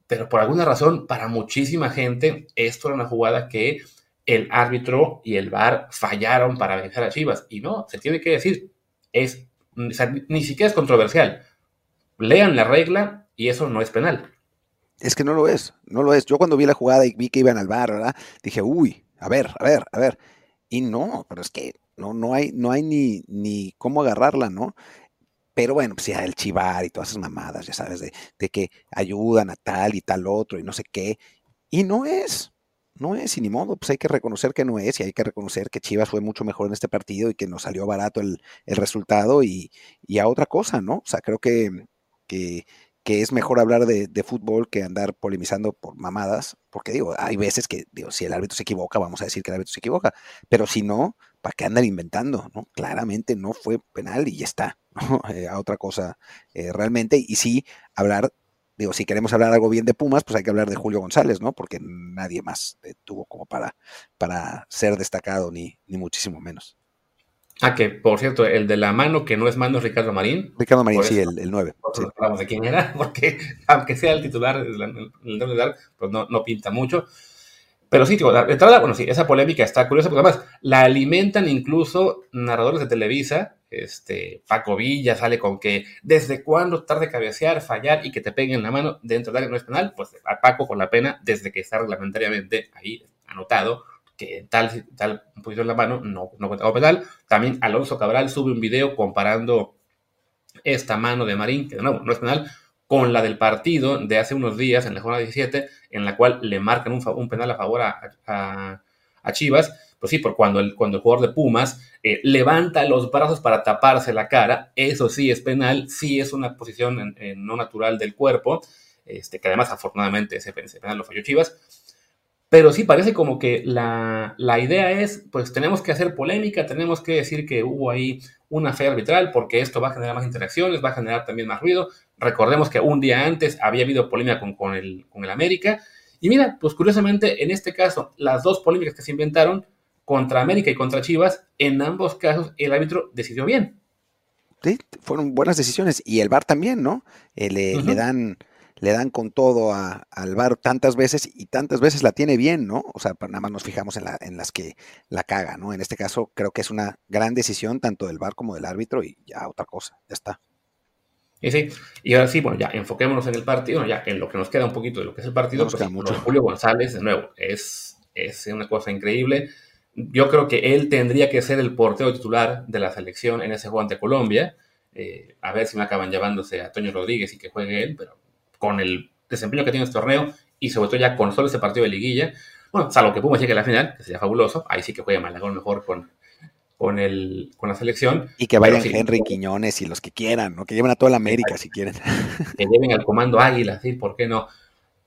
Speaker 2: pero por alguna razón, para muchísima gente, esto era una jugada que el árbitro y el VAR fallaron para vencer a Chivas, y no, se tiene que decir, es, ni siquiera es controversial, lean la regla y eso no es penal.
Speaker 1: Es que no lo es, no lo es. Yo cuando vi la jugada y vi que iban al bar, ¿verdad? Dije, uy, a ver, a ver, a ver. Y no, pero es que no, no hay, no hay ni, ni cómo agarrarla, ¿no? Pero bueno, pues ya el chivar y todas esas mamadas, ya sabes, de, de, que ayudan a tal y tal otro y no sé qué. Y no es, no es, y ni modo, pues hay que reconocer que no es y hay que reconocer que Chivas fue mucho mejor en este partido y que nos salió barato el, el resultado y, y, a otra cosa, ¿no? O sea, creo que, que que es mejor hablar de, fútbol que andar polemizando por mamadas, porque digo, hay veces que, digo, si el árbitro se equivoca, vamos a decir que el árbitro se equivoca, pero si no, ¿para qué andar inventando? ¿no? Claramente no fue penal y ya está, eh, a otra cosa eh, realmente, y sí hablar, digo, si queremos hablar algo bien de Pumas, pues hay que hablar de Julio González, ¿no? Porque nadie más tuvo como para, para ser destacado, ni, ni muchísimo menos.
Speaker 2: Ah, que por cierto, el de la mano que no es mano es Ricardo Marín.
Speaker 1: Ricardo Marín, sí, el, el 9.
Speaker 2: Sí. Hablamos de quién era, porque aunque sea el titular, el, el, pues no, no, pinta mucho. Pero sí, digo, de entrada, bueno, sí, esa polémica está curiosa, porque además la alimentan incluso narradores de Televisa. Este, Paco Villa sale con que desde cuándo tarde cabecear, fallar y que te peguen la mano dentro del área no es penal. Pues a Paco con la pena, desde que está reglamentariamente ahí anotado, que tal, tal posición en la mano no, no como penal. También Alonso Cabral sube un video comparando esta mano de Marín, que de nuevo no es penal, con la del partido de hace unos días en la jornada 17, en la cual le marcan un, penal a favor a, Chivas. Pues sí, por cuando el, cuando el jugador de Pumas eh, levanta los brazos para taparse la cara, eso sí es penal, sí es una posición en, en no natural del cuerpo, este, que además afortunadamente ese, ese penal lo falló Chivas. Pero sí parece como que la, la, idea es, pues tenemos que hacer polémica, tenemos que decir que hubo ahí una fe arbitral porque esto va a generar más interacciones, va a generar también más ruido. Recordemos que un día antes había habido polémica con, con, el, con el América. Y mira, pues curiosamente, en este caso, las dos polémicas que se inventaron contra América y contra Chivas, en ambos casos el árbitro decidió bien.
Speaker 1: Sí, fueron buenas decisiones. Y el VAR también, ¿no? Eh, le, uh -huh. le dan le dan con todo a, al VAR tantas veces y tantas veces la tiene bien, ¿no? O sea, nada más nos fijamos en, la, en, las que la caga, ¿no? En este caso creo que es una gran decisión tanto del VAR como del árbitro y ya otra cosa, ya está.
Speaker 2: Y sí, y ahora sí, bueno, ya enfoquémonos en el partido, ya en lo que nos queda un poquito de lo que es el partido, nos pues, mucho. Julio González, de nuevo, es, es una cosa increíble. Yo creo que él tendría que ser el portero titular de la selección en ese juego ante Colombia. Eh, a ver si me acaban llevándose a Toño Rodríguez y que juegue él, pero con el desempeño que tiene este torneo y sobre todo ya con solo este partido de liguilla, bueno, salvo que Pumas llegue a la final, que sería fabuloso, ahí sí que juega Malagón mejor con, con, el, con la selección.
Speaker 1: Y que vayan sí, Henry Quiñones y los que quieran, ¿no? Que lleven a toda la América si quieren.
Speaker 2: Que lleven al comando Águila, sí, ¿por qué no?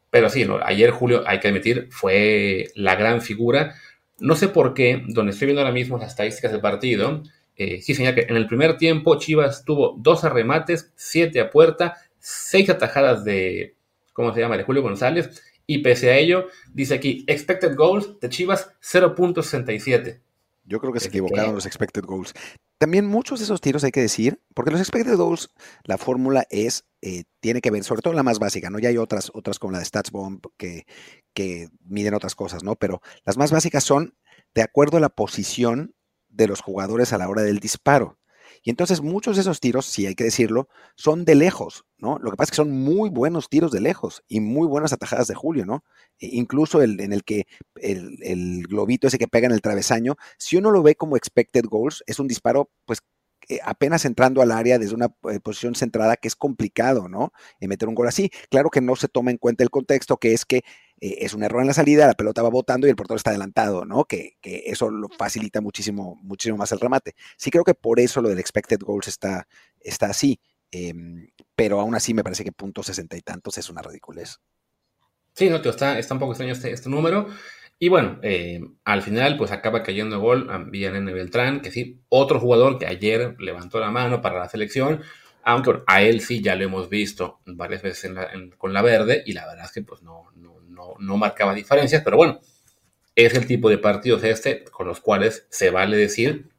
Speaker 2: Pero sí, no, ayer Julio, hay que admitir, fue la gran figura. No sé por qué, donde estoy viendo ahora mismo las estadísticas del partido, eh, sí señala que en el primer tiempo Chivas tuvo dos arremates, siete a puerta, seis atajadas de, ¿cómo se llama?, de Julio González. Y pese a ello, dice aquí, expected goals de Chivas 0.67.
Speaker 1: Yo creo que se equivocaron los expected goals. También muchos de esos tiros hay que decir, porque los expected goals, la fórmula es, eh, tiene que ver, sobre todo la más básica, ¿no? Ya hay otras, otras como la de StatsBomb que, que miden otras cosas, ¿no? Pero las más básicas son de acuerdo a la posición de los jugadores a la hora del disparo. Y entonces muchos de esos tiros, sí hay que decirlo, son de lejos, ¿no? Lo que pasa es que son muy buenos tiros de lejos y muy buenas atajadas de Julio, ¿no? E incluso el, en el que el, globito ese que pega en el travesaño, si uno lo ve como expected goals, es un disparo, pues eh, apenas entrando al área desde una eh, posición centrada que es complicado, ¿no? En meter un gol así. Claro que no se toma en cuenta el contexto, que es que eh, es un error en la salida, la pelota va botando y el portero está adelantado, ¿no? Que, que, eso lo facilita muchísimo, muchísimo más el remate. Sí creo que por eso lo del expected goals está, está así, eh, pero aún así me parece que punto sesenta y tantos es una ridiculez.
Speaker 2: Sí, no, tío, está, está un poco extraño este, este número. Y bueno, eh, al final pues acaba cayendo gol a Villanene Beltrán, que sí, otro jugador que ayer levantó la mano para la selección, aunque bueno, a él sí ya lo hemos visto varias veces en la, en, con la verde y la verdad es que pues no, no, no, marcaba diferencias, pero bueno, es el tipo de partidos este con los cuales se vale decir,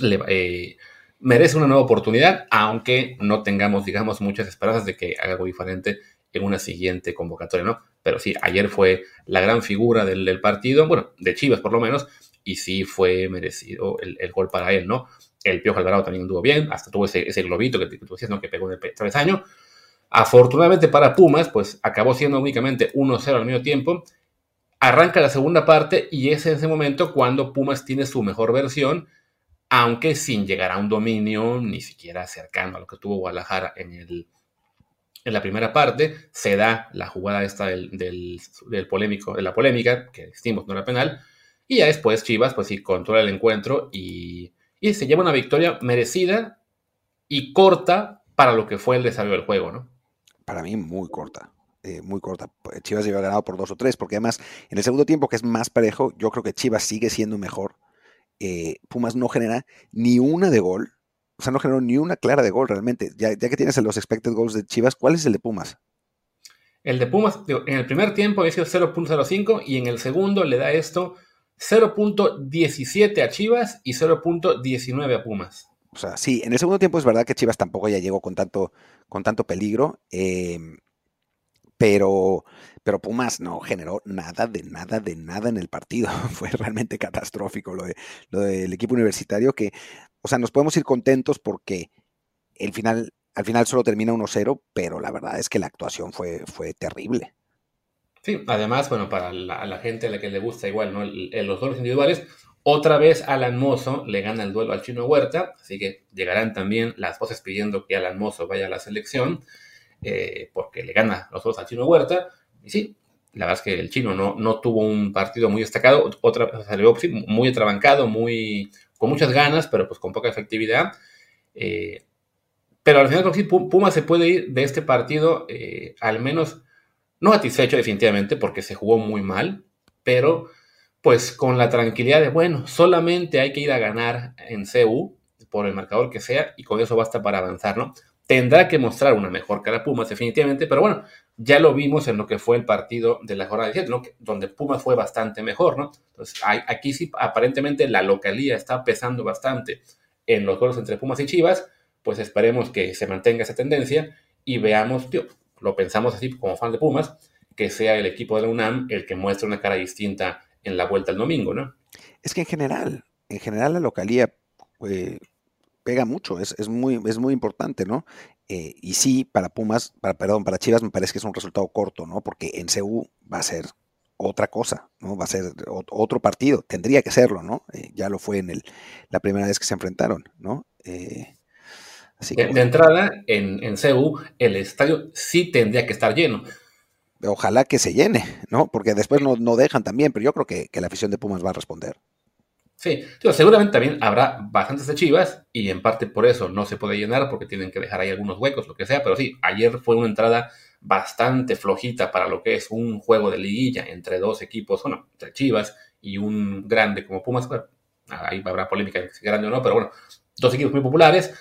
Speaker 2: le, eh, merece una nueva oportunidad, aunque no tengamos, digamos, muchas esperanzas de que haga algo diferente en una siguiente convocatoria, ¿no? Pero sí, ayer fue la gran figura del, partido, bueno, de Chivas por lo menos, y sí fue merecido el, gol para él, ¿no? El Piojo Alvarado también anduvo bien, hasta tuvo ese, globito que, tú decías, ¿no? Que pegó en el travesaño. Afortunadamente para Pumas, pues acabó siendo únicamente 1-0 al medio tiempo. Arranca la segunda parte y es en ese momento cuando Pumas tiene su mejor versión, aunque sin llegar a un dominio ni siquiera cercano a lo que tuvo Guadalajara en el, en la primera parte, se da la jugada esta del, polémico, de la polémica, que decimos no era penal, y ya después Chivas, pues sí, controla el encuentro y, se lleva una victoria merecida y corta para lo que fue el desarrollo del juego, ¿no?
Speaker 1: Para mí muy corta. Eh, muy corta. Chivas lleva ganado por dos o tres, porque además en el segundo tiempo, que es más parejo, yo creo que Chivas sigue siendo mejor. Eh, Pumas no genera ni una de gol o sea, no generó ni una clara de gol realmente. Ya, que tienes los expected goals de Chivas, ¿cuál es el de Pumas?
Speaker 2: El de Pumas, en el primer tiempo había sido 0.05 y en el segundo le da esto 0.17 a Chivas y 0.19 a Pumas.
Speaker 1: O sea, sí, en el segundo tiempo es verdad que Chivas tampoco ya llegó con tanto, con tanto peligro, em, pero, pero Pumas no generó nada de nada de nada en el partido. Fue realmente catastrófico lo, de, lo del equipo universitario que o sea, nos podemos ir contentos porque el final, al final solo termina 1-0, pero la verdad es que la actuación fue, fue terrible.
Speaker 2: Sí, además, bueno, para la, gente a la que le gusta igual, ¿no? En los duelos individuales, otra vez Alan Mozo le gana el duelo al Chino Huerta, así que llegarán también las voces pidiendo que Alan Mozo vaya a la selección, eh, porque le gana los dos al Chino Huerta. Y sí, la verdad es que el Chino no, no tuvo un partido muy destacado, otra salió muy atrabancado, muy con muchas ganas, pero pues con poca efectividad. Eh, pero al final, sí, Puma se puede ir de este partido eh, al menos no satisfecho definitivamente porque se jugó muy mal, pero pues con la tranquilidad de, bueno, solamente hay que ir a ganar en CU por el marcador que sea y con eso basta para avanzar, ¿no? Tendrá que mostrar una mejor cara Pumas definitivamente, pero bueno, ya lo vimos en lo que fue el partido de la jornada 7, ¿no? donde Pumas fue bastante mejor, ¿no? Entonces, aquí sí, aparentemente la localía está pesando bastante en los juegos entre Pumas y Chivas, pues esperemos que se mantenga esa tendencia y veamos, tío, lo pensamos así como fan de Pumas, que sea el equipo de la UNAM el que muestre una cara distinta en la vuelta el domingo, ¿no?
Speaker 1: Es que en general, en general la localía eh, pega mucho, es, es, muy, es muy importante, ¿no? Eh, y sí, para Pumas, para, perdón, para Chivas me parece que es un resultado corto, ¿no? Porque en CU va a ser otra cosa, ¿no? Va a ser otro partido, tendría que serlo, ¿no? Eh, ya lo fue en el, la primera vez que se enfrentaron, ¿no?
Speaker 2: Así de, entrada, en, en CU, el estadio sí tendría que estar lleno.
Speaker 1: Ojalá que se llene, ¿no? Porque después no, no dejan también, pero yo creo que, que la afición de Pumas va a responder.
Speaker 2: Sí, seguramente también habrá bastantes de Chivas y en parte por eso no se puede llenar porque tienen que dejar ahí algunos huecos, lo que sea, pero sí, ayer fue una entrada bastante flojita para lo que es un juego de liguilla entre dos equipos, bueno, entre Chivas y un grande como Pumas, ahí habrá polémica si grande o no, pero bueno, dos equipos muy populares.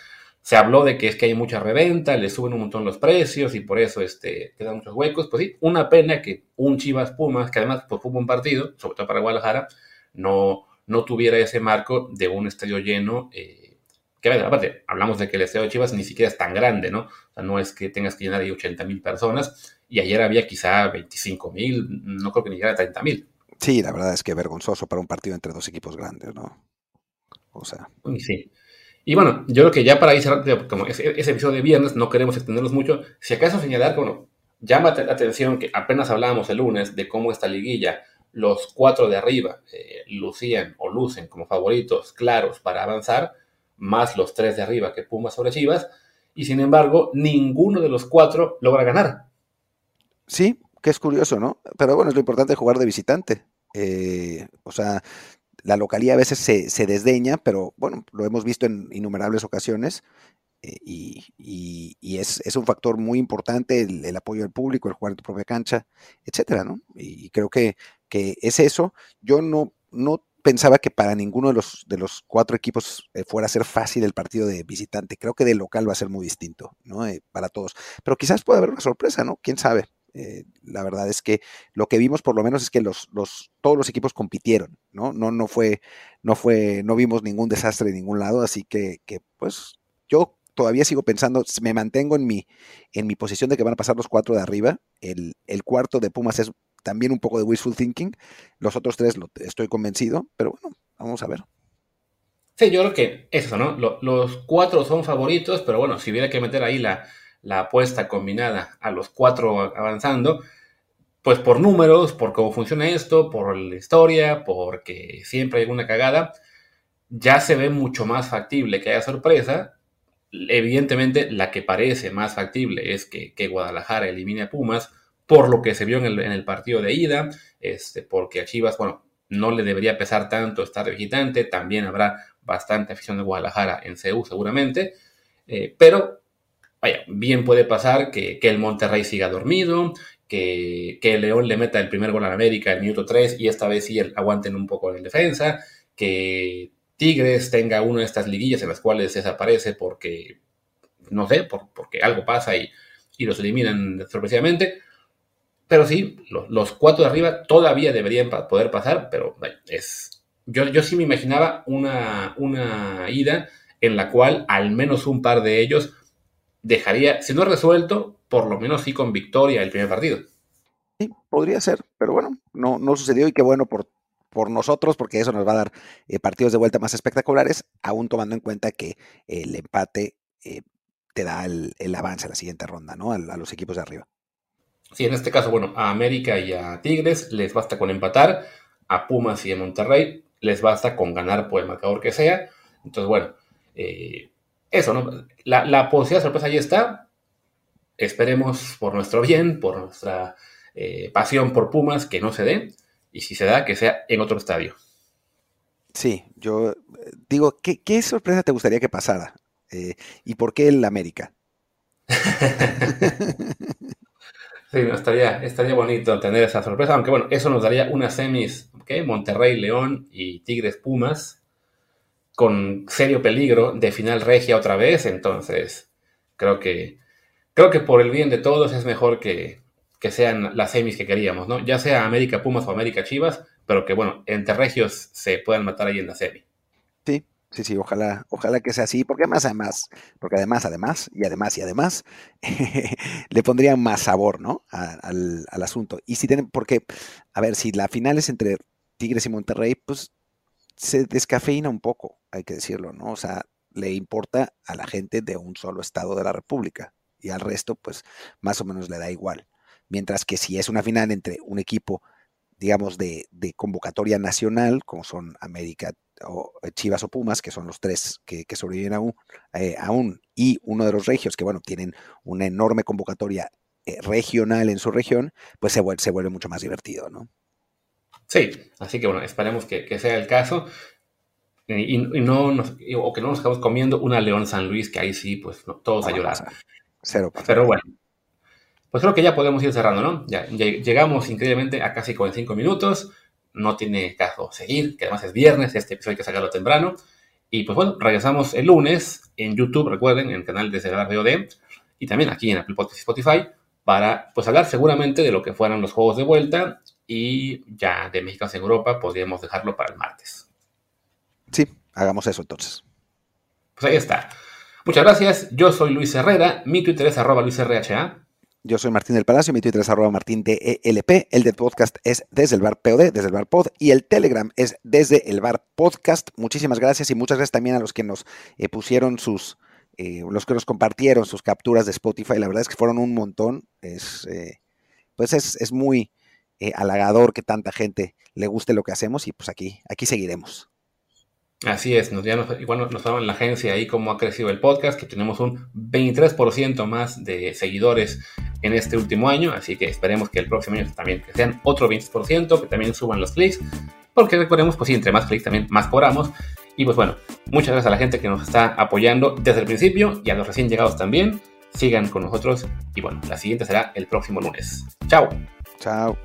Speaker 2: Se habló de que es que hay mucha reventa, le suben un montón los precios y por eso este, quedan muchos huecos. Pues sí, una pena que un Chivas Pumas, que además pues, fue un partido, sobre todo para Guadalajara, no, no tuviera ese marco de un estadio lleno. Eh, que aparte, hablamos de que el estadio de Chivas ni siquiera es tan grande, ¿no? O sea, no es que tengas que llenar ahí 80 mil personas, y ayer había quizá 25 mil, no creo que ni llegara a 30 mil.
Speaker 1: Sí, la verdad es que vergonzoso para un partido entre dos equipos grandes, ¿no? O sea.
Speaker 2: Sí. Y bueno, yo creo que ya para ir cerrando, como ese, episodio de viernes, no queremos extendernos mucho. Si acaso señalar, bueno, llama la atención que apenas hablábamos el lunes de cómo esta liguilla los cuatro de arriba eh, lucían o lucen como favoritos claros para avanzar, más los tres de arriba que Pumas sobre Chivas, y sin embargo, ninguno de los cuatro logra ganar.
Speaker 1: Sí, que es curioso, ¿no? Pero bueno, es lo importante jugar de visitante. Eh, o sea, la localía a veces se, desdeña, pero bueno, lo hemos visto en innumerables ocasiones. Eh, y, es, un factor muy importante el, apoyo del público, el jugar en tu propia cancha, etcétera, ¿no? Y creo que que es eso. Yo no, no pensaba que para ninguno de los, de los cuatro equipos eh, fuera a ser fácil el partido de visitante. Creo que de local va a ser muy distinto, ¿no? Eh, para todos. Pero quizás pueda haber una sorpresa, ¿no? ¿Quién sabe? Eh, la verdad es que lo que vimos por lo menos es que los, los, todos los equipos compitieron, ¿no? No, no fue, no fue, no vimos ningún desastre de ningún lado, así que, que pues yo todavía sigo pensando, me mantengo en mi, en mi posición de que van a pasar los cuatro de arriba. El, el cuarto de Pumas es también un poco de wishful thinking. Los otros tres lo, estoy convencido, pero bueno, vamos a ver.
Speaker 2: Sí, yo creo que eso, ¿no? los cuatro son favoritos, pero bueno, si hubiera que meter ahí la, la apuesta combinada a los cuatro avanzando, pues por números, por cómo funciona esto, por la historia, porque siempre hay alguna cagada, ya se ve mucho más factible que haya sorpresa. Evidentemente, la que parece más factible es que, Guadalajara elimine a Pumas, por lo que se vio en el, partido de ida, este, porque a Chivas, bueno, no le debería pesar tanto estar visitante, también habrá bastante afición de Guadalajara en CEU seguramente, eh, pero vaya, bien puede pasar que, el Monterrey siga dormido, que, el León le meta el primer gol a América en el minuto 3 y esta vez sí aguanten un poco en defensa, que Tigres tenga una de estas liguillas en las cuales desaparece porque, no sé, porque algo pasa y, los eliminan sorpresivamente. Pero sí, los, cuatro de arriba todavía deberían poder pasar, pero es, yo, yo sí me imaginaba una, una ida en la cual al menos un par de ellos dejaría, si no resuelto, por lo menos sí con victoria el primer partido.
Speaker 1: Sí, podría ser, pero bueno, no, no sucedió y qué bueno por, por nosotros, porque eso nos va a dar eh, partidos de vuelta más espectaculares, aún tomando en cuenta que el empate eh, te da el, avance a la siguiente ronda, ¿no? A, a, los equipos de arriba.
Speaker 2: Sí, en este caso, bueno, a América y a Tigres les basta con empatar, a Pumas y a Monterrey les basta con ganar por el marcador que sea. Entonces, bueno, eh, eso, ¿no? La, la, posibilidad de sorpresa ahí está. Esperemos por nuestro bien, por nuestra eh, pasión por Pumas, que no se dé. Y si se da, que sea en otro estadio.
Speaker 1: Sí, yo eh, digo, ¿qué, qué sorpresa te gustaría que pasara? ¿Y por qué el América?
Speaker 2: Sí, estaría, estaría bonito tener esa sorpresa, aunque bueno, eso nos daría unas semis, Monterrey, León y Tigres Pumas, con serio peligro de final regia otra vez, entonces creo que, creo que por el bien de todos es mejor que, que sean las semis que queríamos, ¿no? Ya sea América Pumas o América Chivas, pero que bueno, entre regios se puedan matar ahí en la semi.
Speaker 1: Sí, Sí, sí, ojalá, ojalá que sea así, porque además, además, porque además, además, y además, y además, le pondría más sabor, ¿no? al, asunto. Y si tienen, porque, a ver, si la final es entre Tigres y Monterrey, pues se descafeína un poco, hay que decirlo, ¿no? O sea, le importa a la gente de un solo estado de la República y al resto, pues, más o menos le da igual. Mientras que si es una final entre un equipo digamos, de, convocatoria nacional, como son América o eh, Chivas o Pumas, que son los tres que, sobreviven aún, eh, aún, y uno de los regios, que bueno, tienen una enorme convocatoria eh, regional en su región, pues se vuelve, se vuelve mucho más divertido, ¿no?
Speaker 2: Sí, así que bueno, esperemos que, sea el caso. Y, no o que no nos estamos comiendo una León San Luis, que ahí sí, pues todos a llorar.
Speaker 1: Cero.
Speaker 2: Pero bueno, pues creo que ya podemos ir cerrando, ¿no? Ya, llegamos increíblemente a casi 45 minutos. No tiene caso seguir, que además es viernes, este episodio hay que sacarlo temprano. Y pues bueno, regresamos el lunes en YouTube, recuerden, en el canal de Celebrar VOD y también aquí en Apple Podcast y Spotify para pues hablar seguramente de lo que fueran los juegos de vuelta y ya de México en Europa podríamos dejarlo para el martes.
Speaker 1: Sí, hagamos eso entonces.
Speaker 2: Pues ahí está. Muchas gracias. Yo soy Luis Herrera. Mi Twitter es arroba luisrha.
Speaker 1: Yo soy Martín del Palacio, mi Twitter es arroba martín DELP, el de podcast es desde el bar POD, desde el bar pod, y el Telegram es desde el bar podcast. Muchísimas gracias y muchas gracias también a los que nos eh, pusieron sus, eh, los que nos compartieron sus capturas de Spotify. La verdad es que fueron un montón. Es, eh, pues es, es muy halagador que tanta gente le guste lo que hacemos y pues aquí, aquí seguiremos.
Speaker 2: Así es, nos, ya nos, igual nos, en la agencia ahí cómo ha crecido el podcast, que tenemos un 23% más de seguidores en este último año, así que esperemos que el próximo año también que sean otro 20%, que también suban los clics, porque recordemos, pues sí, entre más clics también más cobramos. Y pues bueno, muchas gracias a la gente que nos está apoyando desde el principio y a los recién llegados también. Sigan con nosotros y bueno, la siguiente será el próximo lunes. Chao.
Speaker 1: Chao.